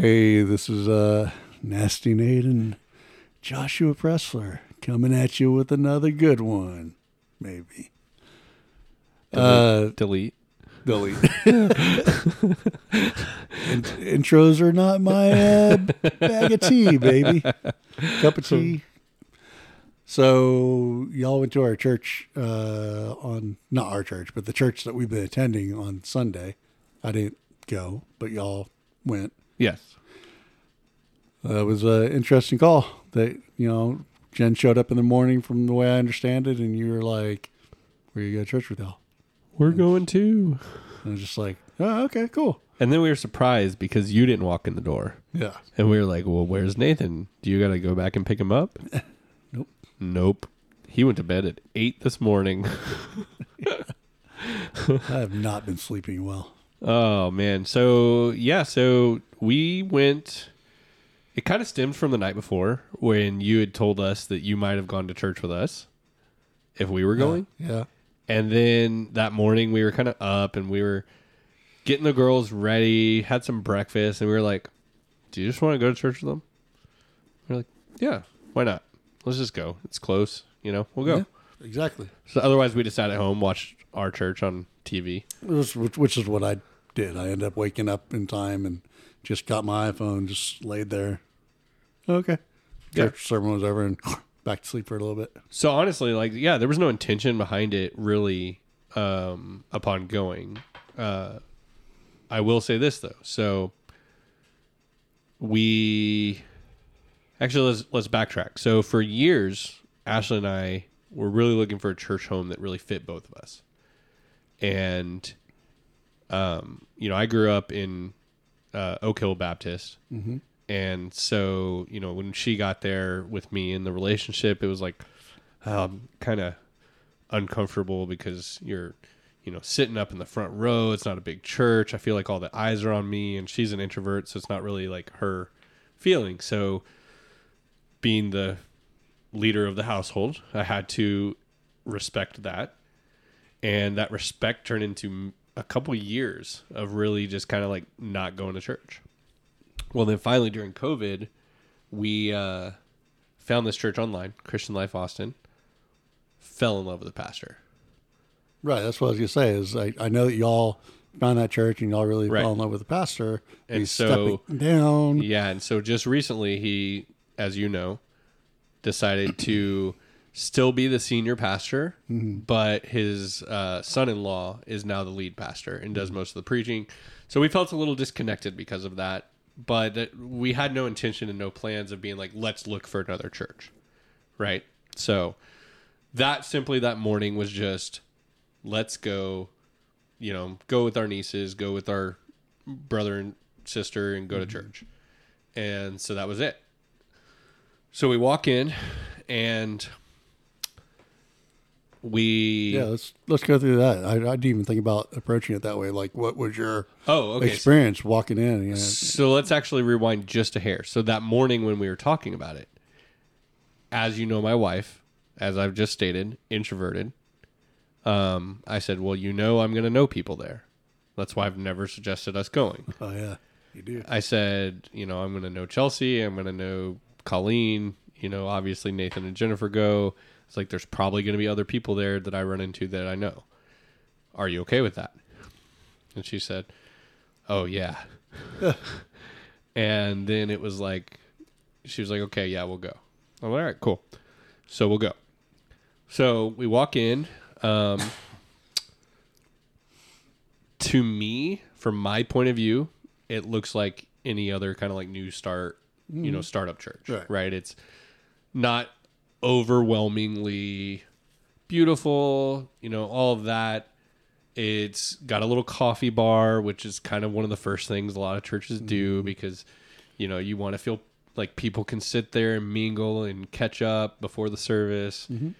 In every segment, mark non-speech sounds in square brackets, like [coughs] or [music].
Hey, this is uh, Nasty Nate and Joshua Pressler coming at you with another good one, maybe. Uh, Delete. delete. In- intros are not my uh, bag of tea, baby. Cup of tea. So y'all went to our church uh, on not our church, but the church that we've been attending on Sunday. I didn't go, but y'all went. Yes. That was an interesting call. That you know, Jen showed up in the morning, from the way I understand it, and you were like, "Where you go to church with y'all?" We're going to. I was just like, "Oh, okay, cool." And then we were surprised because you didn't walk in the door. Yeah. And we were like, well, where's Nathan? Do you got to go back and pick him up? [laughs] Nope. Nope. He went to bed at 8 this morning. [laughs] I have not been sleeping well. oh, man. So, yeah. So we went. It kind of stemmed from the night before when you had told us that you might have gone to church with us if we were going. Yeah. And then that morning we were kind of up and we were getting the girls ready, had some breakfast, and we were like, Do you just want to go to church with them? We are like, Yeah, why not? Let's just go. It's close, you know, we'll go. Yeah, exactly. So otherwise we just sat at home, watched our church on TV. Which, which, which is what I did. I ended up waking up in time and just got my iPhone, just laid there. Okay. Yeah. Church sermon was over and [laughs] back to sleep for a little bit. So honestly, like, yeah, there was no intention behind it really um, upon going. Uh, I will say this though. So we actually let's let's backtrack. So for years, Ashley and I were really looking for a church home that really fit both of us. And um, you know, I grew up in uh, Oak Hill Baptist, and so you know, when she got there with me in the relationship, it was like um, kind of uncomfortable because you're you know sitting up in the front row. It's not a big church. I feel like all the eyes are on me and she's an introvert so it's not really like her feeling. So being the leader of the household i had to respect that. And that respect turned into a couple years of really just kind of like not going to church well then finally during covid we uh found this church online christian life austin fell in love with the pastor Right. That's what I was going to say is I, I know that y'all found that church and y'all really Right. fell in love with the pastor. And He's so- stepping down. Yeah, and so just recently he, as you know, decided to still be the senior pastor, mm-hmm. but his uh, son-in-law is now the lead pastor and does mm-hmm. most of the preaching. So we felt a little disconnected because of that, but we had no intention and no plans of being like, let's look for another church, right? So that simply that morning was just, let's go, you know, go with our nieces, go with our brother and sister, and go to mm-hmm. church. And so that was it. So we walk in and we Yeah, let's let's go through that. I, I didn't even think about approaching it that way. Like, what was your oh okay experience walking in? You know, so let's actually rewind just a hair so that morning when we were talking about it as you know my wife as i've just stated introverted um, i said well you know i'm going to know people there that's why i've never suggested us going [laughs] oh yeah, you do. I said, you know, I'm going to know Chelsea. I'm going to know Colleen. You know, obviously Nathan and Jennifer go. It's like there's probably going to be other people there that I run into that I know. Are you okay with that? And she said, Oh, yeah. [laughs] and then it was like, she was like, Okay, yeah, we'll go. I'm like, All right, cool. So we'll go. So we walk in. Um, to me, from my point of view, it looks like any other kind of like new start, you know, startup church, Right. It's not overwhelmingly beautiful, you know, all of that. It's got a little coffee bar, which is kind of one of the first things a lot of churches do mm-hmm. because, you know, you want to feel like people can sit there and mingle and catch up before the service. Mm-hmm.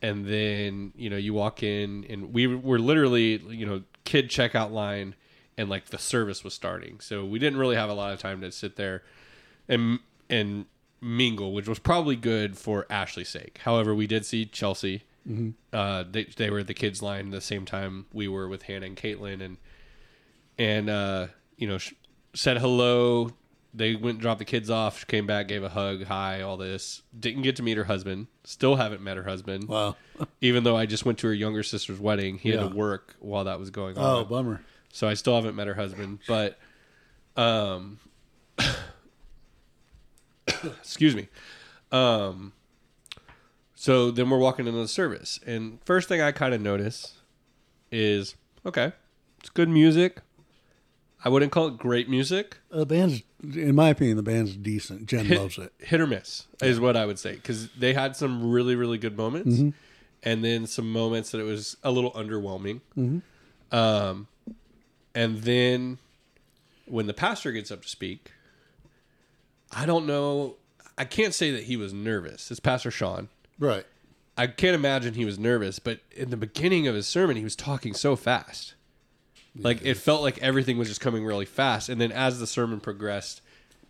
And then, you know, you walk in and we were literally, you know, kid checkout line and like the service was starting. So we didn't really have a lot of time to sit there and and mingle, which was probably good for Ashley's sake. However, we did see Chelsea. Uh, they they were at the kids line the same time we were with Hannah and Caitlin, and and uh, you know sh- said hello, they went and dropped the kids off. She came back, gave a hug, hi, all this. Didn't get to meet her husband. Still haven't met her husband. Wow. [laughs] Even though I just went to her younger sister's wedding, he had to work while that was going on. Oh, bummer. So I still haven't met her husband, but um [laughs] [coughs] excuse me. Um so then we're walking into the service and first thing I kind of notice is okay, it's good music. I wouldn't call it great music. The band's, in my opinion, the band's decent. Jen Hit, loves it. hit or miss is what I would say cuz they had some really really good moments and then some moments that it was a little underwhelming. Um and then when the pastor gets up to speak, I don't know. I can't say that he was nervous. It's Pastor Sean. Right. I can't imagine he was nervous, but in the beginning of his sermon, he was talking so fast. Like it felt like everything was just coming really fast. And then as the sermon progressed,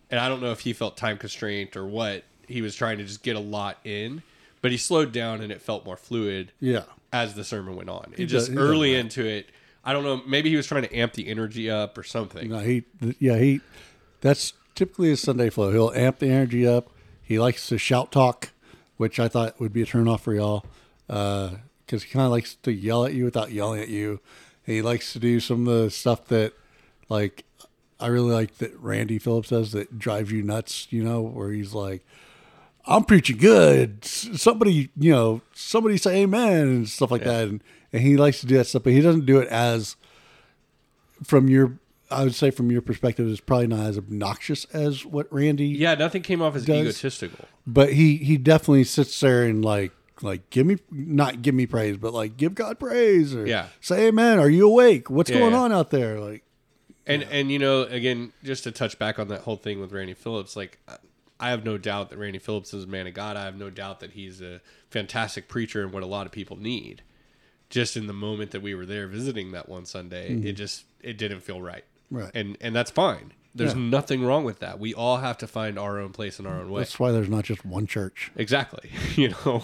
and I don't know if he felt time constraint or what, he was trying to just get a lot in, but he slowed down and it felt more fluid Yeah. as the sermon went on. It just does early into it, I don't know, maybe he was trying to amp the energy up or something. No, he, yeah, he, that's typically is Sunday flow. He'll amp the energy up. He likes to shout talk, which I thought would be a turnoff for y'all. Uh, cause he kind of likes to yell at you without yelling at you. He likes to do some of the stuff that like, I really like that Randy Phillips does that drives you nuts, you know, where he's like, I'm preaching good. Somebody, you know, somebody say amen and stuff like that. And, and he likes to do that stuff, but he doesn't do it as from your I would say from your perspective is probably not as obnoxious as what Randy Yeah, nothing came off as Does- egotistical. but he he definitely sits there and like like give me not give me praise but like give God praise or Yeah. say amen are you awake what's Yeah, going yeah. on out there like And and you know, again, just to touch back on that whole thing with Randy Phillips, like I have no doubt that Randy Phillips is a man of God. I have no doubt that he's a fantastic preacher and what a lot of people need. Just in the moment that we were there visiting that one Sunday, mm-hmm. it just it didn't feel right. Right. And and that's fine. There's Yeah. nothing wrong with that. We all have to find our own place in our own way. that's why there's not just one church Exactly. [laughs] You know,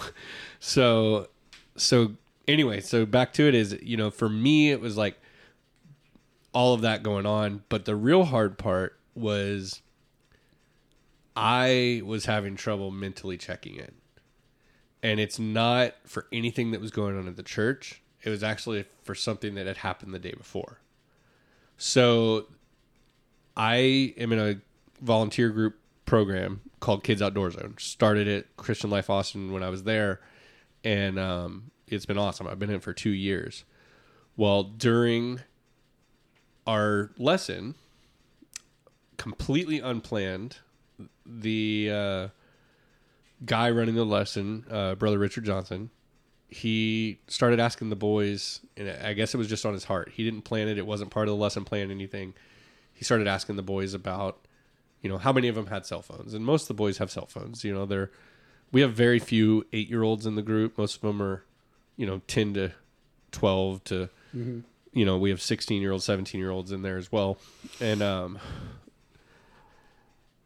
so so anyway, so back to it is you know for me it was like all of that going on, but the real hard part was I was having trouble mentally checking in. And it's not for anything that was going on at the church. It was actually for something that had happened the day before. So I am in a volunteer group program called Kids Outdoor Zone. Started at Christian Life Austin when I was there, and um, it's been awesome. I've been in it for two years. Well, during our lesson, completely unplanned, the uh, guy running the lesson, uh, Brother Richard Johnson, he started asking the boys, and I guess it was just on his heart. He didn't plan it; it wasn't part of the lesson plan. Anything. He started asking the boys about, you know, how many of them had cell phones, and most of the boys have cell phones. You know, they're we have very few eight year olds in the group. Most of them are, you know, ten to twelve to, you know, we have sixteen year olds, seventeen year olds in there as well, and um,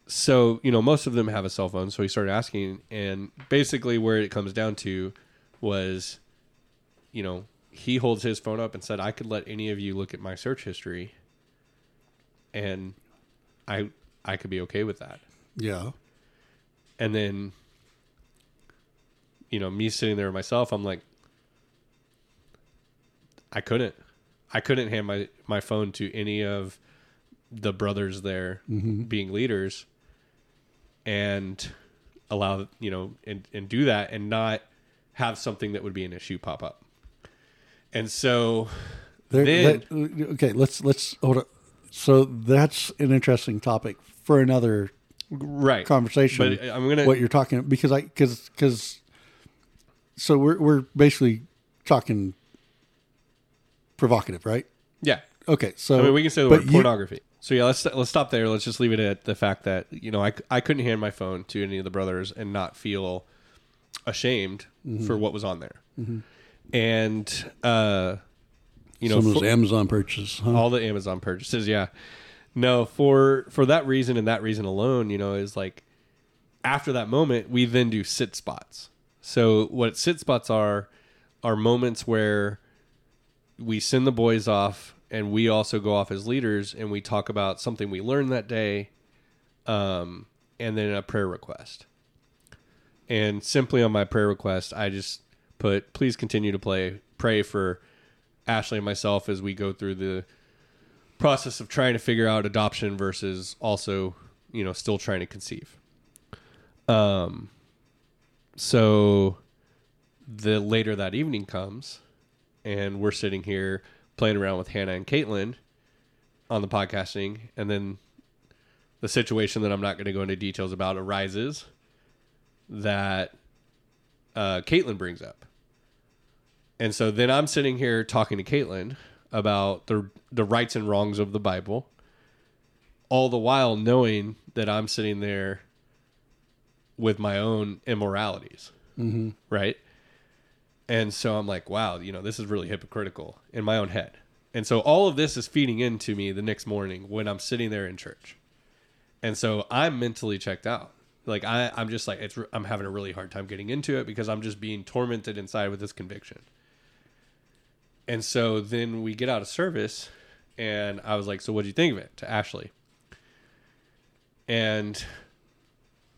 so you know most of them have a cell phone so he started asking and basically where it comes down to was you know he holds his phone up and said i could let any of you look at my search history and i i could be okay with that. Yeah. And then you know me sitting there myself i'm like i couldn't. I couldn't hand my my phone to any of the brothers there mm-hmm. being leaders and allow you know and, and do that and not have something that would be an issue pop up and so There, then that- okay let's let's hold on so that's an interesting topic for another right conversation but i'm gonna what you're talking because I because because so we're we're basically talking provocative, right? yeah Okay, so I mean, we can say the word you- pornography. So yeah, let's let's stop there. Let's just leave it at the fact that you know I, I couldn't hand my phone to any of the brothers and not feel ashamed Mm-hmm. for what was on there, and uh, you know some of for- those Amazon purchases, huh? all the Amazon purchases. Yeah, no for for that reason and that reason alone, you know, is like after that moment, we then do sit spots. So what sit spots are are moments where we send the boys off and we also go off as leaders and we talk about something we learned that day um, and then a prayer request. And simply on my prayer request, I just put, please continue to play, pray for Ashley and myself as we go through the process of trying to figure out adoption versus also, you know, still trying to conceive. Um, so the later that evening comes, and we're sitting here playing around with Hannah and Caitlin on the podcasting, and then the situation that I'm not going to go into details about arises that uh, Caitlin brings up. And so then I'm sitting here talking to Caitlin about the the rights and wrongs of the Bible, all the while knowing that I'm sitting there with my own immoralities, Mm-hmm. right? And so I'm like, wow, you know, this is really hypocritical in my own head. And so all of this is feeding into me the next morning when I'm sitting there in church. And so I'm mentally checked out. Like I, I'm just like it's. I'm having a really hard time getting into it because I'm just being tormented inside with this conviction. And so then we get out of service, and I was like, "So what do you think of it?" To Ashley, and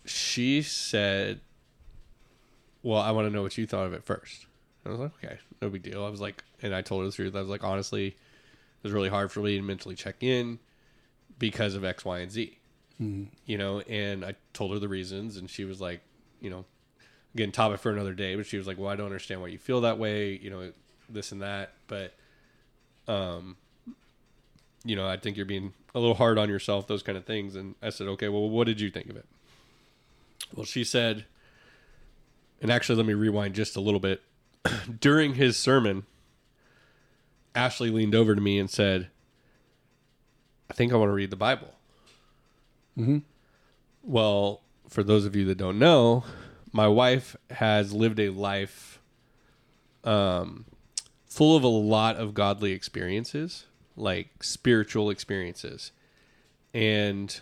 she said, "Well, I want to know what you thought of it first. I was like, "Okay, no big deal." I was like, and I told her the truth. I was like, honestly, it was really hard for me to mentally check in because of X, Y, and Z you know, and I told her the reasons, and she was like, you know, again, topic for another day, but she was like, well, I don't understand why you feel that way, you know, this and that, but, um, you know, I think you're being a little hard on yourself, those kind of things. And I said, okay, well, what did you think of it? Well, she said, and actually, let me rewind just a little bit. [clears throat] During his sermon, Ashley leaned over to me and said, I think I want to read the Bible. Mm-hmm. Well, for those of you that don't know, my wife has lived a life um, full of a lot of godly experiences, like spiritual experiences. And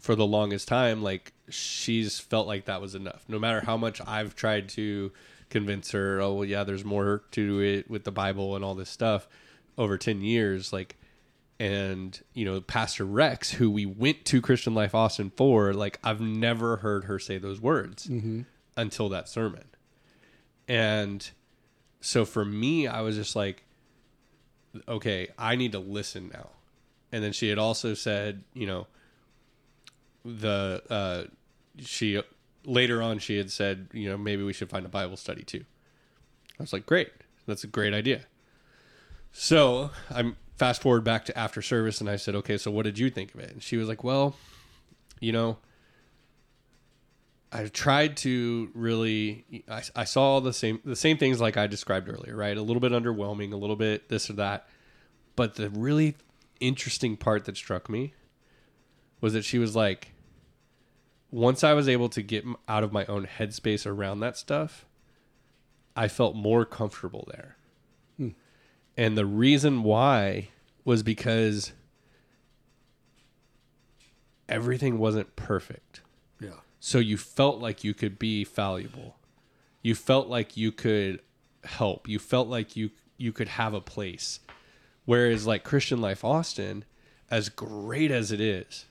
for the longest time, like she's felt like that was enough. No matter how much I've tried to convince her, oh, well, yeah, there's more to it with the Bible and all this stuff over 10 years, like, and you know pastor rex who we went to christian life austin for like i've never heard her say those words until that sermon. And so for me i was just like okay i need to listen now. And then she had also said you know the uh she later on she had said you know maybe we should find a bible study too. I was like great. That's a great idea. So I'm fast forward back to after service, and I said, "Okay, so what did you think of it?" And she was like, "Well, you know, I tried to really. I, I saw the same the same things like I described earlier, right? A little bit underwhelming, a little bit this or that, but the really interesting part that struck me was that she was like, once I was able to get out of my own headspace around that stuff, I felt more comfortable there." And the reason why was because everything wasn't perfect. Yeah. So you felt like you could be valuable. You felt like you could help. You felt like you you could have a place. Whereas like Christian Life Austin, as great as it is,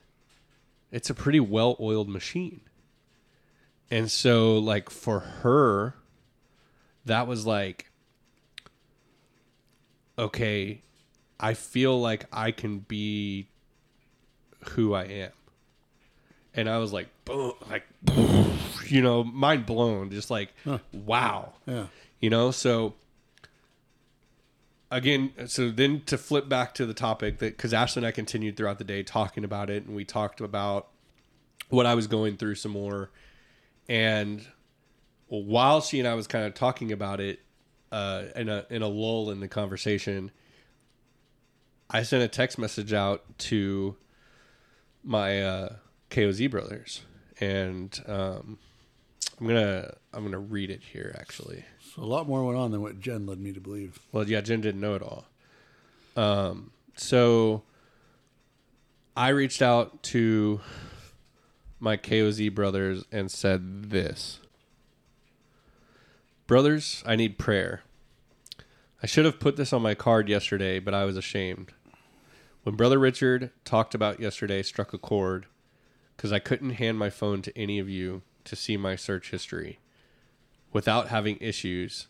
it's a pretty well-oiled machine. And so like for her that was like okay, I feel like I can be who I am. And I was like, boom, like, [laughs] you know, mind blown, just like, wow, Yeah. you know. So again, so then to flip back to the topic that because Ashley and I continued throughout the day talking about it, and we talked about what I was going through some more, and while she and I was kind of talking about it, uh, in a in a lull in the conversation, I sent a text message out to my uh, KOZ brothers, and um, I'm gonna I'm gonna read it here actually. So a lot more went on than what Jen led me to believe. Well, yeah, Jen didn't know it all. Um, so I reached out to my KOZ brothers and said this Brothers, I need prayer. I should have put this on my card yesterday, but I was ashamed. When Brother Richard talked about yesterday struck a chord, because I couldn't hand my phone to any of you to see my search history without having issues.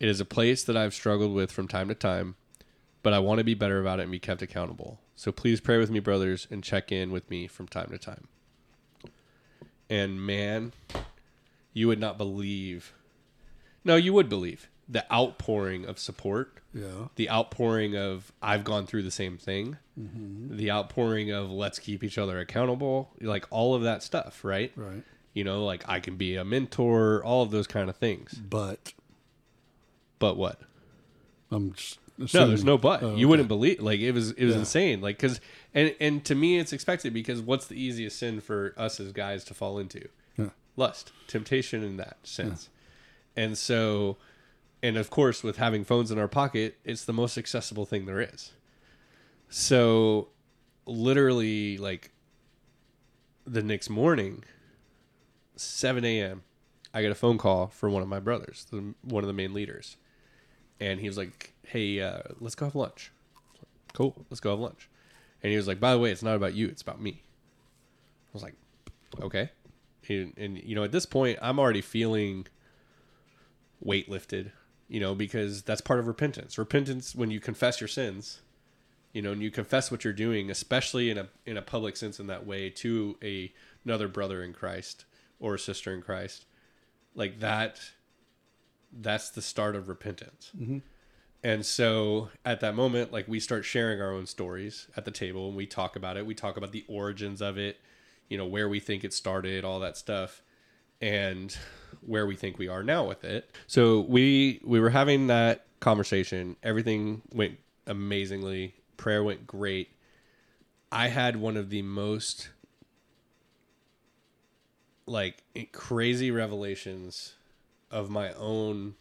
It is a place that I've struggled with from time to time, but I want to be better about it and be kept accountable. So please pray with me, brothers, and check in with me from time to time. And man, you would not believe. No, you would believe the outpouring of support, Yeah. the outpouring of I've gone through the same thing, mm-hmm. the outpouring of let's keep each other accountable, like all of that stuff, right? Right. You know, like I can be a mentor, all of those kind of things. But But what? I'm just No, there's no but. Oh, You wouldn't believe like it was it was Yeah. insane. Like cuz and and to me it's expected because what's the easiest sin for us as guys to fall into? Yeah. Lust, temptation in that sense. And so and of course with having phones in our pocket, it's the most accessible thing there is. So literally like the next morning 7 a.m. I get a phone call from one of my brothers, the, one of the main leaders and he was like, "Hey, uh, let's go have lunch." Cool, let's go have lunch. And he was like, "By the way, it's not about you; it's about me." I was like, "Okay." And, and you know, at this point, I'm already feeling weight lifted, you know, because that's part of repentance. Repentance, when you confess your sins, you know, and you confess what you're doing, especially in a in a public sense in that way to a another brother in Christ or a sister in Christ, like that that's the start of repentance. Mm-hmm. And so at that moment, like we start sharing our own stories at the table and we talk about it. We talk about the origins of it, you know, where we think it started, all that stuff, and where we think we are now with it. So we we were having that conversation. Everything went amazingly. Prayer went great. I had one of the most like crazy revelations of my own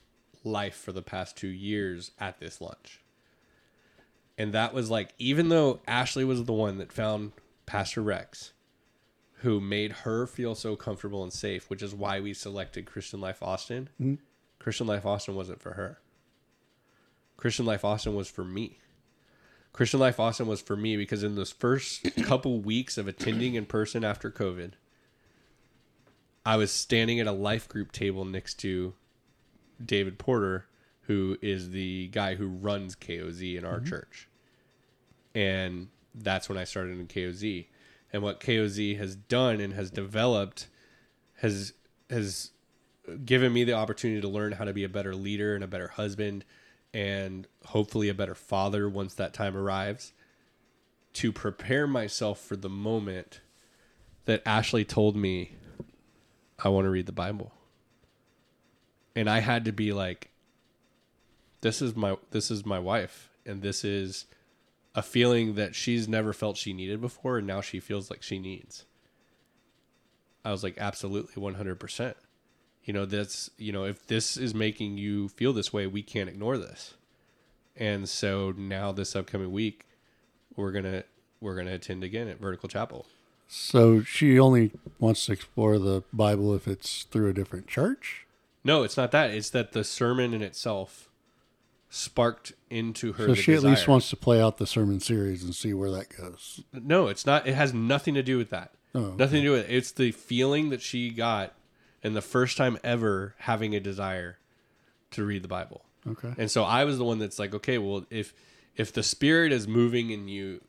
life for the past two years at this lunch. And that was like, even though Ashley was the one that found Pastor Rex, who made her feel so comfortable and safe, which is why we selected Christian Life Austin, hmm? Christian Life Austin wasn't for her. Christian Life Austin was for me. Christian Life Austin was for me because in those first [coughs] couple weeks of attending in person after COVID, I was standing at a life group table next to David Porter, who is the guy who runs KOZ in our mm-hmm. church. And that's when I started in KOZ. And what KOZ has done and has developed has has given me the opportunity to learn how to be a better leader and a better husband and hopefully a better father once that time arrives to prepare myself for the moment that Ashley told me I want to read the Bible. And I had to be like this is my this is my wife and this is a feeling that she's never felt she needed before and now she feels like she needs. I was like absolutely 100%. You know that's you know if this is making you feel this way, we can't ignore this. And so now this upcoming week we're going to we're going to attend again at Vertical Chapel. So she only wants to explore the Bible if it's through a different church. No, it's not that. It's that the sermon in itself sparked into her. So she at least wants to play out the sermon series and see where that goes. No, it's not. It has nothing to do with that. Oh, Nothing to do with it. It's the feeling that she got, and the first time ever having a desire to read the Bible. Okay. And so I was the one that's like, okay, well, if if the Spirit is moving in you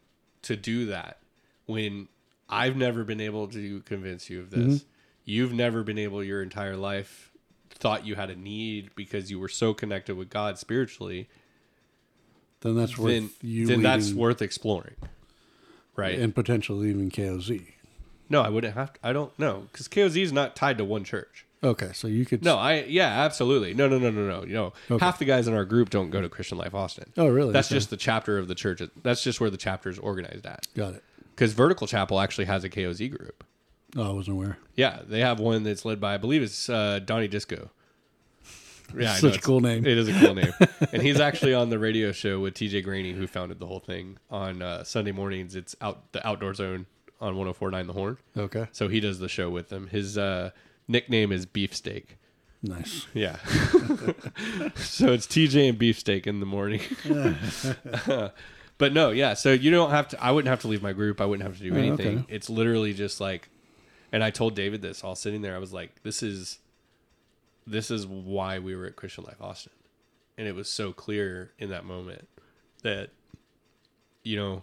to do that, when I've never been able to convince you of this, mm-hmm. you've never been able your entire life thought you had a need because you were so connected with God spiritually, Then that's worth then you then that's worth exploring, right? and potentially even KOZ. no, I wouldn't have. To, I don't know because KOZ is not tied to one church. Okay, so you could No, I yeah, absolutely. No, no, no, no, no. You know, Okay. half the guys in our group don't go to Christian Life Austin. Oh, really? That's Okay. just the chapter of the church. That's just where the chapter is organized at. got it. Because Vertical Chapel actually has a KOZ group. Oh, I wasn't aware. Yeah, they have one that's led by I believe it's uh, Donnie Disco. [laughs] Yeah, I Such a cool name. It is a cool name, [laughs] and he's actually on the radio show with TJ Graney, who founded the whole thing on uh, Sunday mornings. It's out the Outdoor Zone on 104.9 The Horn. Okay, So he does the show with them. His uh, nickname is Beefsteak. nice. Yeah. [laughs] so it's TJ and beefsteak in the morning. but no, yeah. So you don't have to. I wouldn't have to leave my group. I wouldn't have to do Oh, anything. okay. It's literally just like And I told David this all sitting there. I was like, this is this is why we were at Christian Life Austin. And it was so clear in that moment that you know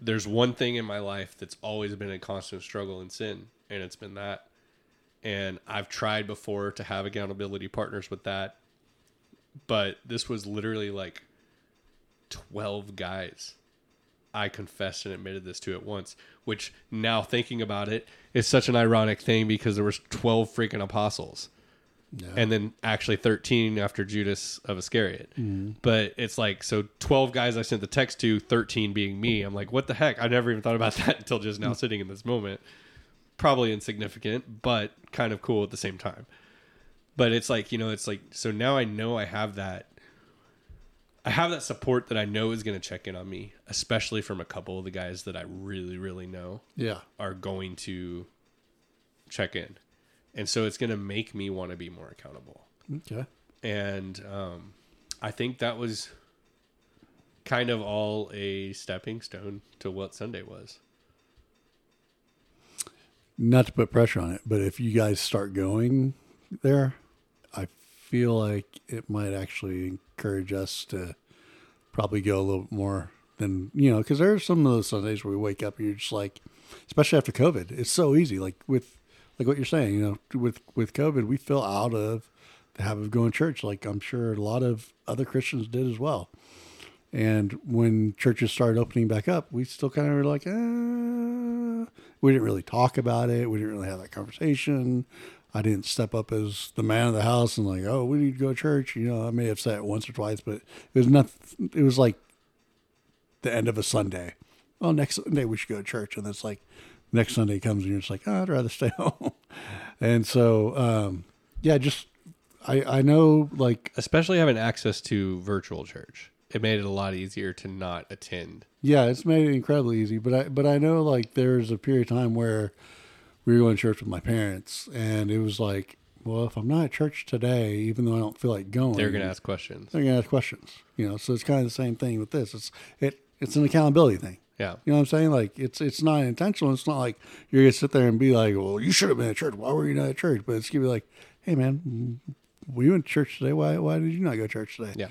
there's one thing in my life that's always been a constant struggle and sin, and it's been that. And I've tried before to have accountability partners with that, but this was literally like 12 guys I confessed and admitted this to at once, which now thinking about it is such an ironic thing because there was 12 freaking apostles. Yeah. And then actually 13 after Judas of Iscariot. Mm-hmm. But it's like, so 12 guys I sent the text to, 13 being me. I'm like, what the heck? I never even thought about [laughs] that until just now mm. sitting in this moment. Probably insignificant, but kind of cool at the same time. But it's like, you know, it's like, so now I know I have that I have that support that I know is going to check in on me, especially from a couple of the guys that I really, really know yeah. are going to check in. And so it's going to make me want to be more accountable. Okay. And um, I think that was kind of all a stepping stone to what Sunday was. Not to put pressure on it, but if you guys start going there, I feel like it might actually encourage us to probably go a little more than you know because there are some of those Sundays where we wake up and you're just like, especially after COVID, it's so easy. Like with like what you're saying, you know, with with COVID, we fell out of the habit of going to church. Like I'm sure a lot of other Christians did as well. And when churches started opening back up, we still kind of were like, eh. we didn't really talk about it. We didn't really have that conversation. I didn't step up as the man of the house and like, oh, we need to go to church. You know, I may have said it once or twice, but it was not. It was like the end of a Sunday. Well, next Sunday we should go to church, and it's like next Sunday comes and you're just like, oh, I'd rather stay [laughs] home. and so, um, yeah, just I I know like Especially having access to virtual church. It made it a lot easier to not attend. Yeah, it's made it incredibly easy. But I but I know like there's a period of time where we were going to church with my parents, and it was like, well, if I'm not at church today, even though I don't feel like going, They're going to ask questions. they're gonna ask questions. You know, so it's kind of the same thing with this. It's it it's an accountability thing. Yeah. You know what I'm saying? Like it's it's not intentional. It's not like you're gonna sit there and be like, well, you should have been at church. Why were you not at church? But it's gonna be like, hey man, were you in church today? Why why did you not go to church today? Yeah.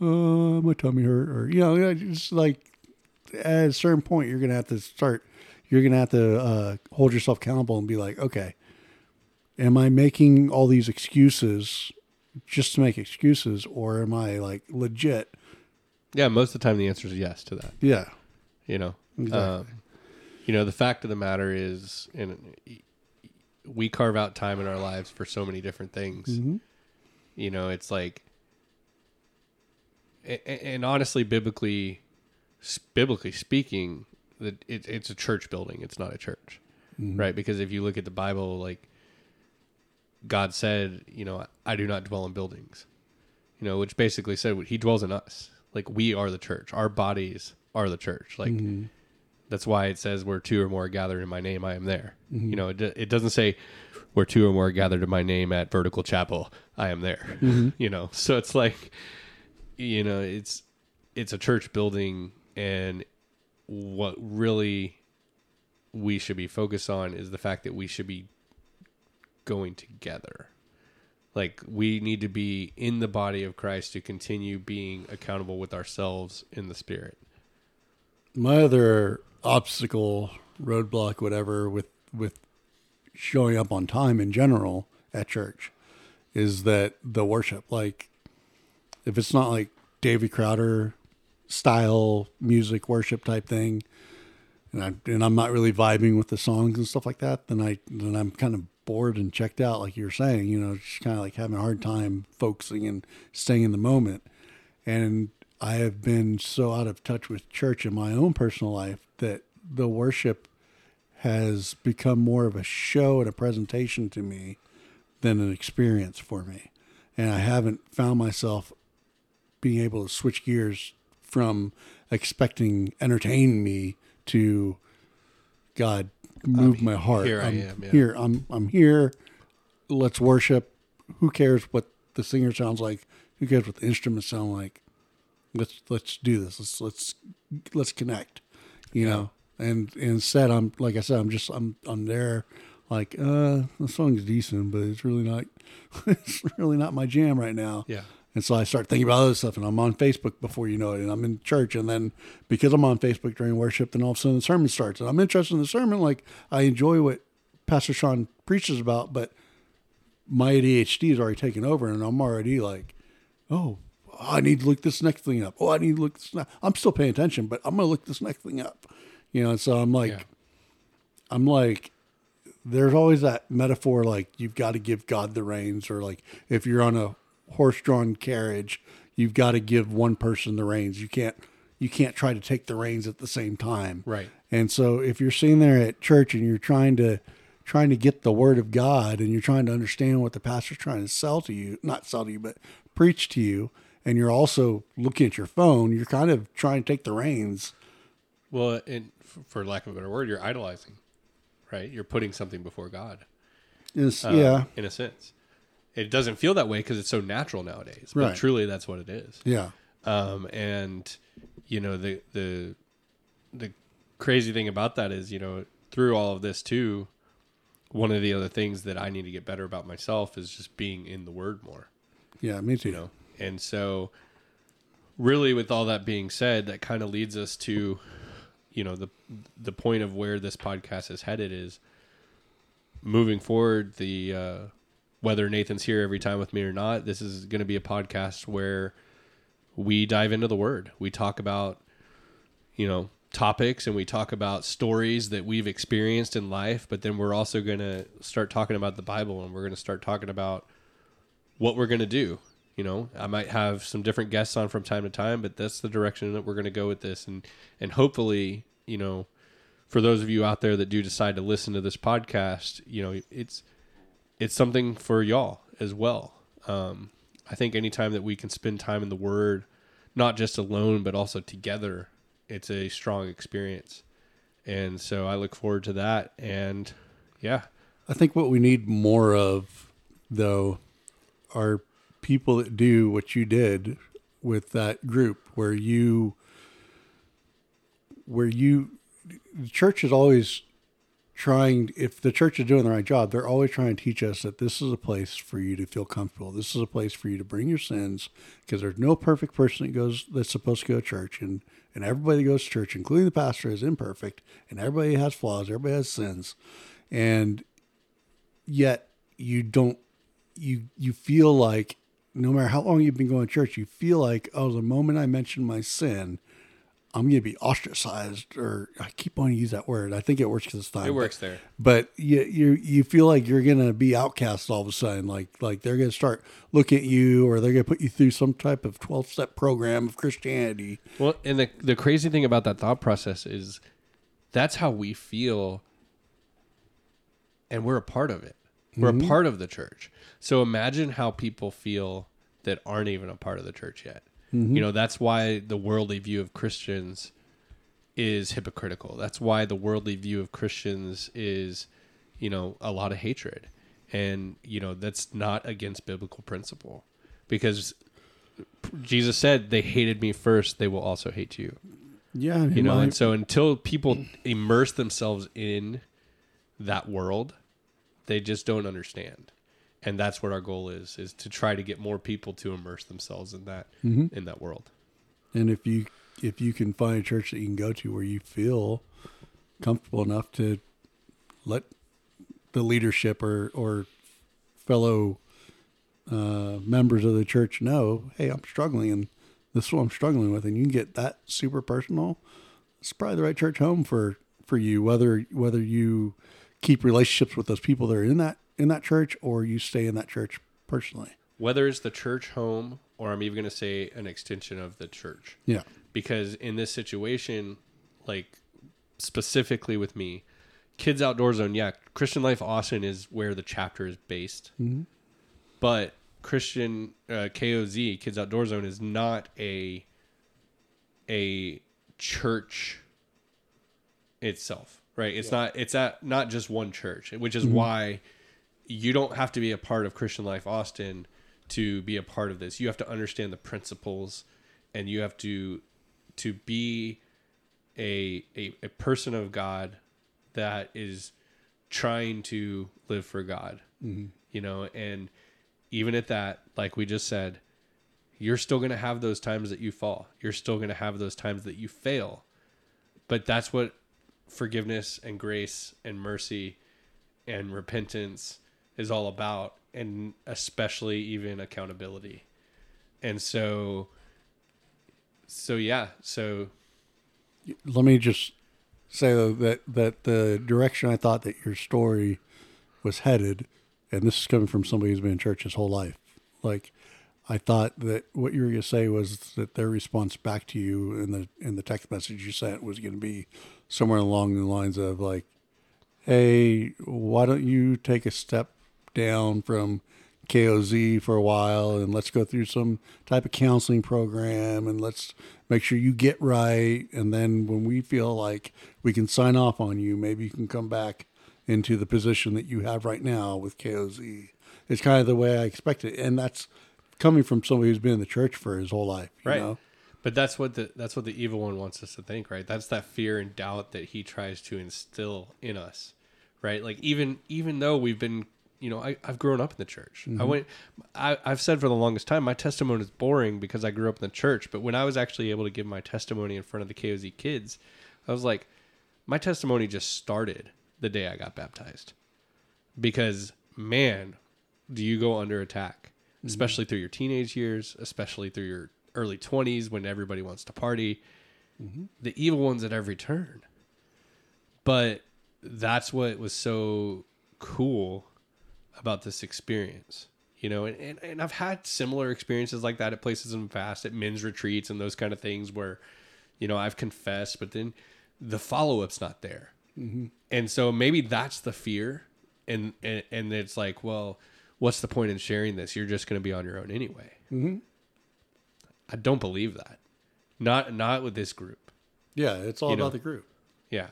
uh, my tummy hurt, or you know, just like at a certain point, you're gonna have to start. You're gonna have to uh, hold yourself accountable and be like, okay, am I making all these excuses just to make excuses, or am I like legit? Yeah. Most of the time, the answer is yes to that. Yeah, you know Exactly. um, you know the fact of the matter is and we carve out time in our lives for so many different things Mhm. you know it's like and honestly biblically biblically speaking that it, it's a church building. It's not a church. Mm-hmm. Right? Because if you look at the bible like god said you know i do not dwell in buildings you know which basically said he dwells in us. Like we are the church. Our bodies are the church. Like mm-hmm. that's why it says where two or more gathered in my name i am there. Mm-hmm. You know it, it doesn't say where two or more gathered in my name at vertical chapel i am there. [laughs] You know so it's like you know it's it's a church building and what really we should be focused on is the fact that we should be going together like we need to be in the body of christ to continue being accountable with ourselves in the spirit my other obstacle, roadblock, whatever, with with showing up on time in general at church, is that the worship. Like, if it's not like David Crowder style music worship type thing, and I and I'm not really vibing with the songs and stuff like that, then I then I'm kind of bored and checked out, like you're saying. You know, just kind of like having a hard time focusing and staying in the moment. And I have been so out of touch with church in my own personal life that the worship has become more of a show and a presentation to me than an experience for me. And I haven't found myself being able to switch gears from expecting entertain me to God move my heart. here I I'm am, yeah. Here I'm I'm here. Let's worship. Who cares what the singer sounds like? Who cares what the instruments sound like? Let's let's do this. Let's let's let's connect. You know. And instead, I'm like I said, I'm just I'm I'm there, like uh, the song's decent, but it's really not, [laughs] it's really not my jam right now. Yeah. And so I start thinking about other stuff, and I'm on Facebook before you know it, and I'm in church, and then because I'm on Facebook during worship, then all of a sudden the sermon starts, and I'm interested in the sermon. Like I enjoy what Pastor Sean preaches about, but my ADHD is already taken over, and I'm already like, oh, oh, I need to look this next thing up. Oh, I need to look this. ne-" I'm still paying attention, but I'm gonna look this next thing up. You know, and so I'm like, Yeah. I'm like, there's always that metaphor like you've got to give God the reins, or like if you're on a horse-drawn carriage, you've got to give one person the reins. You can't you can't try to take the reins at the same time. Right. And so if you're sitting there at church and you're trying to trying to get the word of God and you're trying to understand what the pastor's trying to sell to you, not sell to you, but preach to you, and you're also looking at your phone, you're kind of trying to take the reins. Well, and for lack of a better word, you're idolizing, right? You're putting something before God. It's, uh, yeah. In a sense, it doesn't feel that way because it's so natural nowadays. But Right. truly, that's what it is. Yeah. Um, and you know the the the crazy thing about that is you know through all of this too, one of the other things that I need to get better about myself is just being in the Word more. Yeah, me too. you know and so really with all that being said that kind of leads us to you know the the point of where this podcast is headed is moving forward the uh whether Nathan's here every time with me or not this is going to be a podcast where we dive into the word we talk about you know topics and we talk about stories that we've experienced in life but then we're also going to start talking about the bible and we're going to start talking about what we're going to do. You know, I might have some different guests on from time to time, but that's the direction that we're going to go with this. And, and hopefully, you know, for those of you out there that do decide to listen to this podcast, you know, it's, it's something for y'all as well. Um, I think anytime that we can spend time in the word, not just alone, but also together, it's a strong experience. And so I look forward to that. And yeah, I think what we need more of, though, are people that do what you did with that group, where you, where you, the church is always trying. If the church is doing the right job, they're always trying to teach us that this is a place for you to feel comfortable. This is a place for you to bring your sins, because there's no perfect person that goes that's supposed to go to church, and and everybody that goes to church, including the pastor, is imperfect, and everybody has flaws, everybody has sins, and yet you don't you you feel like no matter how long you've been going to church you feel like oh the moment i mention my sin i'm going to be ostracized or i keep wanting to use that word i think it works this time it works there. but you you you feel like you're going to be outcast all of a sudden like like they're going to start looking at you or they're going to put you through some type of 12 step program of christianity Well, and the the crazy thing about that thought process is that's how we feel and we're a part of it. We're a mm-hmm. part of the church. So imagine how people feel that aren't even a part of the church yet. Mm-hmm. You know, that's why the worldly view of Christians is hypocritical. That's why the worldly view of Christians is, you know, a lot of hatred. And, you know, that's not against biblical principle. Because Jesus said, they hated me first, they will also hate you. Yeah you know and so until people immerse themselves in that world they just don't understand and that's what our goal is is to try to get more people to immerse themselves in that in that world And if you if you can find a church that you can go to where you feel comfortable enough to let the leadership or or fellow uh, members of the church know, hey, I'm struggling and this is what I'm struggling with, and you can get that super personal. It's probably the right church home for for you, whether whether you keep relationships with those people that are in that in that church or you stay in that church personally. whether it's the church home or i'm even going to say an extension of the church. Yeah. because in this situation like specifically with me kids outdoor zone yeah christian life austin is where the chapter is based. But christian uh, koz kids outdoor zone is not a a church itself right? It's not it's at not just one church which is why you don't have to be a part of christian life austin to be a part of this you have to understand the principles and you have to to be a, a a person of God that is trying to live for God. Mm-hmm. You know, and even at that, like we just said, you're still going to have those times that you fall. You're still going to have those times that you fail. But that's what forgiveness and grace and mercy and repentance is all about and especially even accountability. And so so yeah, so let me just say though that that the direction I thought that your story was headed, and this is coming from somebody who's been in church his whole life, like I thought that what you were going to say was that their response back to you in the in the text message you sent was going to be somewhere along the lines of like, "Hey, why don't you take a step down from KOZ for a while and let's go through some type of counseling program and let's make sure you get right and then when we feel like we can sign off on you, maybe you can come back into the position that you have right now with KOZ." It's kind of the way I expected, and that's coming from somebody who's been in the church for his whole life. You right. Know? But that's what the that's what the evil one wants us to think, right? That's that fear and doubt that he tries to instill in us, right? Like even even though we've been, you know, I, I've grown up in the church. I mm-hmm. went. I, I've said for the longest time, my testimony is boring because I grew up in the church. But when I was actually able to give my testimony in front of the KOZ kids, I was like, my testimony just started the day I got baptized, because man, do you go under attack, mm-hmm. especially through your teenage years, especially through your early 20s when everybody wants to party. Mm-hmm. The evil ones at every turn. But that's what was so cool about this experience. You know, and, and, and I've had similar experiences like that at places in the past, at men's retreats and those kind of things where, you know, I've confessed, but then the follow up's not there. Mm-hmm. And so maybe that's the fear. And, and, and it's like, well, what's the point in sharing this? You're just going to be on your own anyway. Mm-hmm. I don't believe that. Not not with this group. Yeah, it's all You about know. the group. Yeah.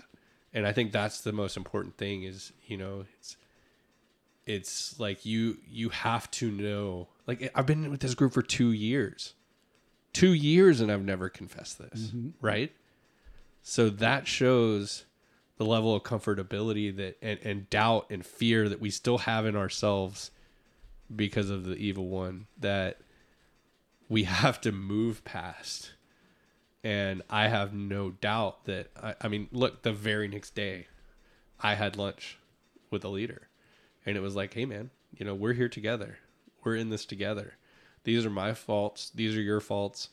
And I think that's the most important thing is, you know, it's it's like you you have to know. Like I've been with this group for 2 years. 2 years and I've never confessed this, mm-hmm. right? So that shows the level of comfortability that and, and doubt and fear that we still have in ourselves because of the evil one that we have to move past. And I have no doubt that I, I mean, look, the very next day I had lunch with a leader. And it was like, hey man, you know, we're here together. We're in this together. These are my faults. These are your faults.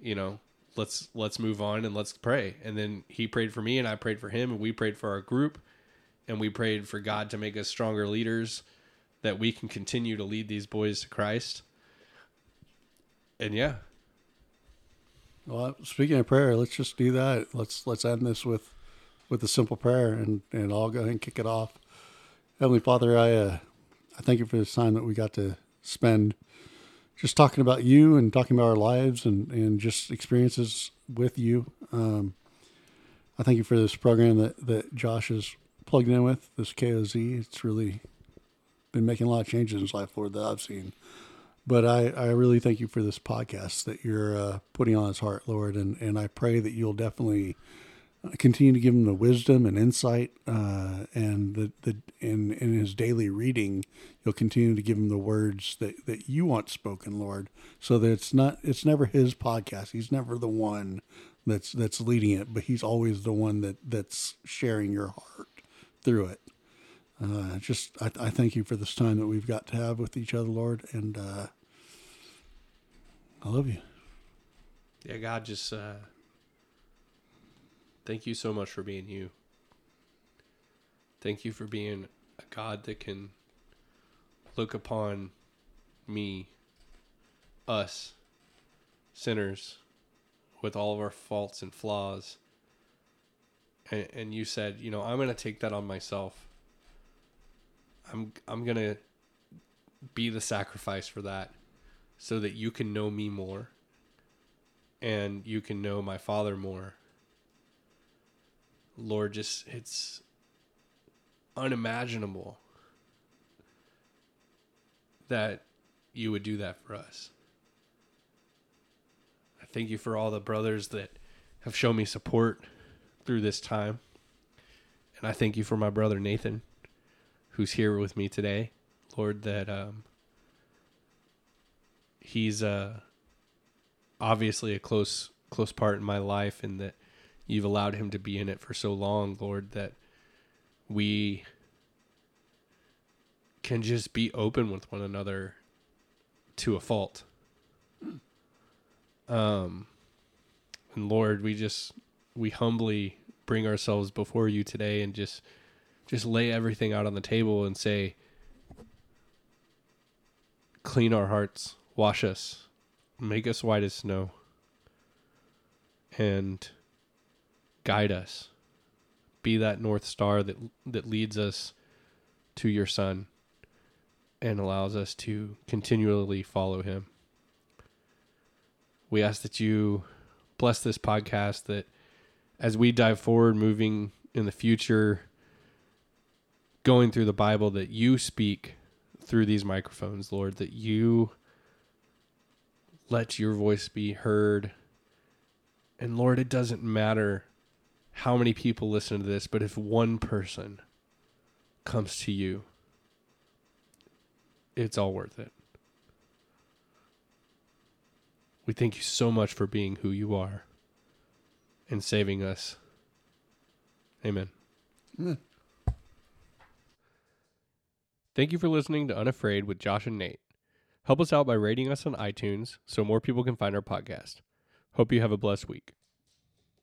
You know, let's let's move on and let's pray. And then he prayed for me and I prayed for him and we prayed for our group and we prayed for God to make us stronger leaders that we can continue to lead these boys to Christ. And yeah, Well, speaking of prayer, let's just do that. Let's let's end this with with a simple prayer, and and I'll go ahead and kick it off. Heavenly Father, I uh, I thank you for this time that we got to spend just talking about you and talking about our lives and and just experiences with you. Um, I thank you for this program that that Josh is plugged in with this KOZ. It's really been making a lot of changes in his life, Lord, that I've seen but I, I really thank you for this podcast that you're uh, putting on his heart, Lord, and, and I pray that you'll definitely continue to give him the wisdom and insight, uh, and the the in in his daily reading, you'll continue to give him the words that, that you want spoken, Lord, so that it's not it's never his podcast. He's never the one that's that's leading it, but he's always the one that that's sharing your heart through it. Uh, just I, I thank you for this time that we've got to have with each other, Lord, and uh, I love you. yeah, God, just uh, thank you so much for being you. Thank you for being a God that can look upon me, us, sinners, with all of our faults and flaws. And, and you said, you know, I'm going to take that on myself. I'm I'm going to be the sacrifice for that so that you can know me more and you can know my father more. Lord, just it's unimaginable that you would do that for us. I thank you for all the brothers that have shown me support through this time. And I thank you for my brother Nathan, who's here with me today. Lord, that um, he's uh, obviously a close close part in my life, and that you've allowed him to be in it for so long, Lord, that we can just be open with one another to a fault. Um, and Lord, we just we humbly bring ourselves before you today and just just lay everything out on the table and say clean our hearts, wash us, make us white as snow and guide us. Be that north star that that leads us to your son and allows us to continually follow him. We ask that you bless this podcast that as we dive forward moving in the future going through the Bible that you speak through these microphones, Lord, that you let your voice be heard. And Lord, it doesn't matter how many people listen to this, but if one person comes to you, it's all worth it. We thank you so much for being who you are and saving us. Amen. Amen. Thank you for listening to Unafraid with Josh and Nate. Help us out by rating us on iTunes so more people can find our podcast. Hope you have a blessed week.